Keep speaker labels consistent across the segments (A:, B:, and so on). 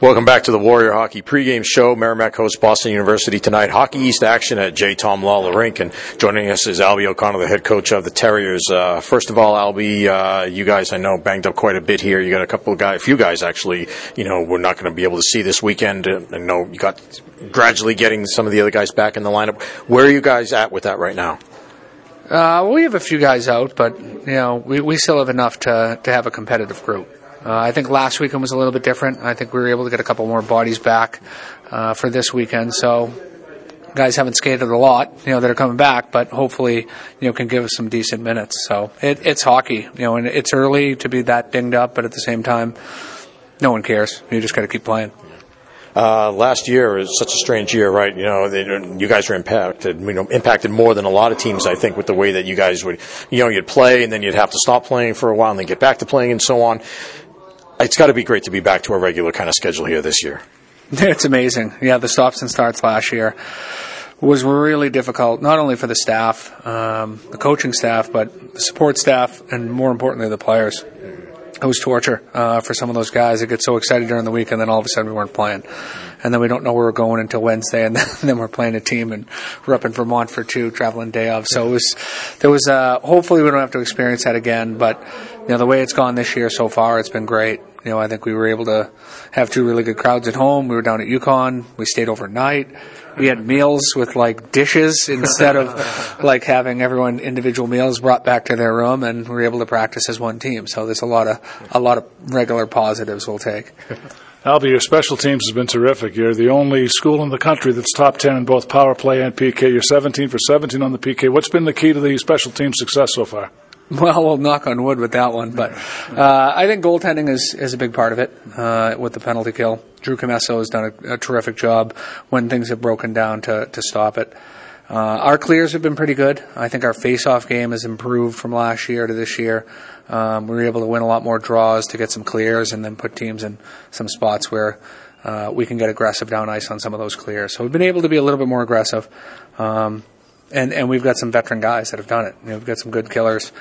A: Welcome back to the Warrior Hockey pregame show. Merrimack hosts Boston University tonight. Hockey East action at J. Thom Lawler Rink, and joining us is Albie O'Connell, the head coach of the Terriers. Uh, first of all, Albie, uh, you guys I know banged up quite a bit here. You got a couple of guys, a few guys actually. You know, we're not going to be able to see this weekend. I know you got gradually getting some of the other guys back in the lineup. Where are you guys at with that right now?
B: Uh, we have a few guys out, but you know, we, we still have enough to to have a competitive group. Uh, I think last weekend was a little bit different. I think we were able to get a couple more bodies back uh, for this weekend. So guys haven't skated a lot, you know, that are coming back, but hopefully, you know, can give us some decent minutes. So it, it's hockey, you know, and it's early to be that dinged up, but at the same time, no one cares. You just got to keep playing.
A: Uh, last year was such a strange year, right? You know, they, you guys were impacted, you know, impacted more than a lot of teams, I think, with the way that you guys would, you know, you'd play and then you'd have to stop playing for a while and then get back to playing and so on it's got to be great to be back to our regular kind of schedule here this year.
B: It's amazing. Yeah, the stops and starts last year was really difficult, not only for the staff, um, the coaching staff, but the support staff, and more importantly, the players. It was torture uh, for some of those guys. They get so excited during the week, and then all of a sudden we weren't playing, and then we don't know where we're going until Wednesday, and then we're playing a team, and we're up in Vermont for two, traveling day of. So it was, there was. Uh, hopefully, we don't have to experience that again, but you know the way it's gone this year so far, it's been great. You know, I think we were able to have two really good crowds at home. We were down at UConn. We stayed overnight. We had meals with like dishes instead of like having everyone individual meals brought back to their room, and we were able to practice as one team. So there's a lot of a lot of regular positives we'll take.
C: Albie, your special teams has been terrific. You're the only school in the country that's top 10 in both power play and PK. You're 17 for 17 on the PK. What's been the key to the special team success so far?
B: Well, we'll knock on wood with that one, but uh, I think goaltending is, is a big part of it uh, with the penalty kill. Drew Commesso has done a, a, terrific job when things have broken down to, to stop it. Uh, our clears have been pretty good. I think our face-off game has improved from last year to this year. Um, we were able to win a lot more draws to get some clears and then put teams in some spots where uh, we can get aggressive down ice on some of those clears. So we've been able to be a little bit more aggressive. Um, and and we've got some veteran guys that have done it. You know, we've got some good killers.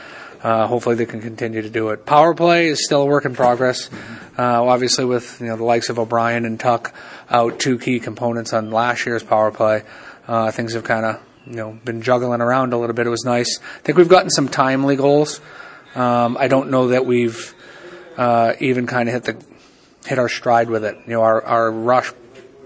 B: Uh, hopefully, they can continue to do it. Power play is still a work in progress. Uh, obviously, with you know the likes of O'Brien and Tuck out, two key components on last year's power play, uh, things have kind of you know been juggling around a little bit. It was nice. I think we've gotten some timely goals. Um, I don't know that we've uh, even kind of hit the hit our stride with it. You know, our our rush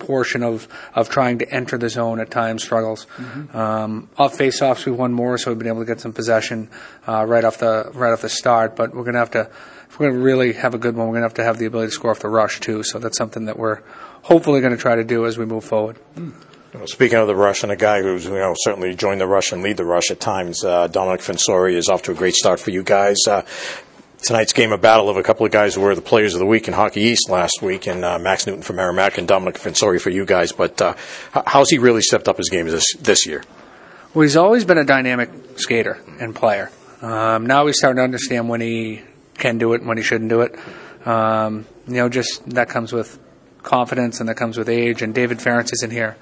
B: portion of, of trying to enter the zone at times struggles. Mm-hmm. Um, off faceoffs, we won more, so we've been able to get some possession uh, right off the right off the start. But we're going to have to, if we're going to really have a good one, we're going to have to have the ability to score off the rush too. So that's something that we're hopefully going to try to do as we move forward.
A: Mm. Well, speaking of the rush, and a guy who's you know certainly joined the rush and lead the rush at times, uh, Domenick Fensore is off to a great start for you guys. Uh, tonight's game a battle of a couple of guys who were the players of the week in Hockey East last week, and uh, Max Newton from Merrimack and Domenick Fensore for you guys. But uh, how's he really stepped up his game this this year?
B: Well, he's always been a dynamic skater and player. Um, now he's starting to understand when he can do it and when he shouldn't do it. Um, you know, just that comes with confidence and that comes with age. And David Farrance isn't here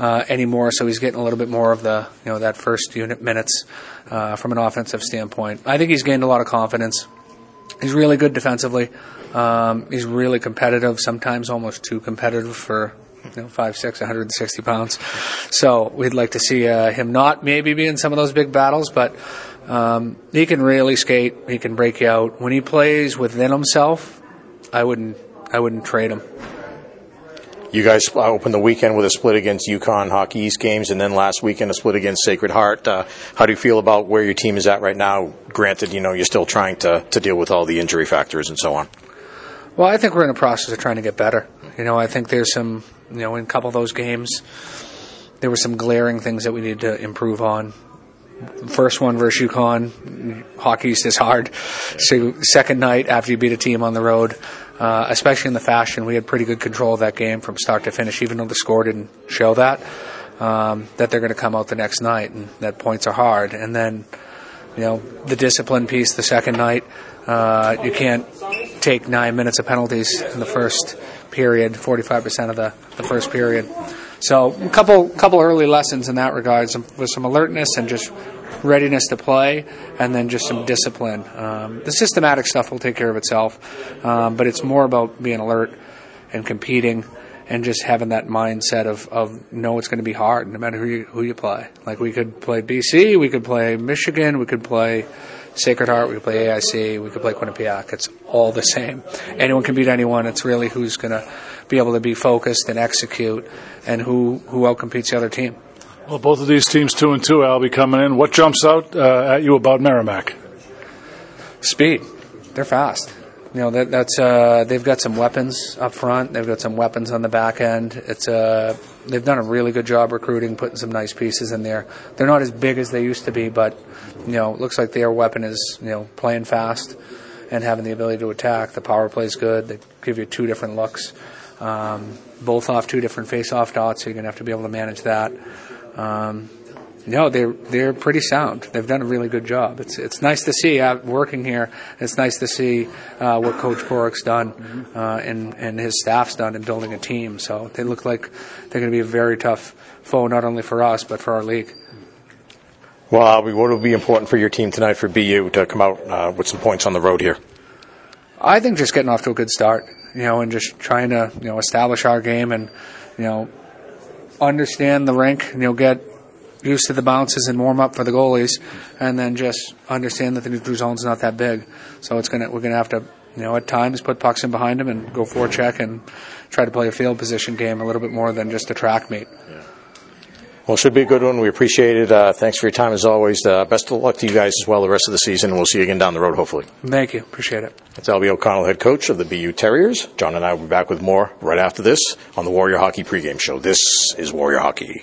B: uh, anymore, so he's getting a little bit more of the you know that first unit minutes uh, from an offensive standpoint. I think he's gained a lot of confidence. He's really good defensively. Um, he's really competitive, sometimes almost too competitive for you know, 5'6", 160 pounds. So we'd like to see uh, him not maybe be in some of those big battles, but um, he can really skate. He can break you out. When he plays within himself, I wouldn't I wouldn't trade him.
A: You guys opened the weekend with a split against UConn Hockey East games, and then last weekend a split against Sacred Heart. Uh, how do you feel about where your team is at right now? Granted, you know you're still trying to to deal with all the injury factors and so on.
B: Well, I think we're in a process of trying to get better. You know, I think there's some, you know, in a couple of those games, there were some glaring things that we need to improve on. First one versus UConn, Hockey East is hard. So second night after you beat a team on the road, uh, especially in the fashion. We had pretty good control of that game from start to finish, even though the score didn't show that. Um, that they're going to come out the next night, and that points are hard. And then, you know, the discipline piece the second night. Uh, you can't take nine minutes of penalties in the first period, 45% of the, the first period. So a couple couple early lessons in that regard, some, with some alertness and just readiness to play, and then just some discipline. Um, the systematic stuff will take care of itself, um, but it's more about being alert and competing and just having that mindset of, of know it's going to be hard no matter who you, who you play. Like we could play BC, we could play Michigan, we could play Sacred Heart, we could play AIC, we could play Quinnipiac. It's all the same. Anyone can beat anyone. It's really who's going to be able to be focused and execute and who, who outcompetes the other team.
C: Well, both of these teams, two and two, Albie coming in. What jumps out uh, at you about Merrimack?
B: Speed. They're fast. You know that that's uh, they've got some weapons up front. They've got some weapons on the back end. It's uh, they've done a really good job recruiting, putting some nice pieces in there. They're not as big as they used to be, but you know, it looks like their weapon is you know playing fast and having the ability to attack. The power play is good. They give you two different looks, um, both off two different face-off dots. So you're gonna have to be able to manage that. Um, no, they're they're pretty sound. They've done a really good job. It's it's nice to see uh, working here. It's nice to see uh, what Coach Borek's done uh, and and his staff's done in building a team. So they look like they're going to be a very tough foe, not only for us but for our league.
A: Well, Albie, what will be important for your team tonight for BU to come out uh, with some points on the road here?
B: I think just getting off to a good start, you know, and just trying to you know establish our game and you know understand the rink, And you know, get used to the bounces and warm up for the goalies, and then just understand that the neutral zone's is not that big. So it's gonna we're gonna have to you know at times put pucks in behind them and go forecheck and try to play a field position game a little bit more than just a track meet.
A: Well, it should be a good one. We appreciate it. Uh, thanks for your time as always. Uh, best of luck to you guys as well the rest of the season. We'll see you again down the road, hopefully.
B: Thank you. Appreciate it.
A: That's Albie O'Connell, head coach of the BU Terriers. John and I will be back with more right after this on the Warrior Hockey pregame show. This is Warrior Hockey.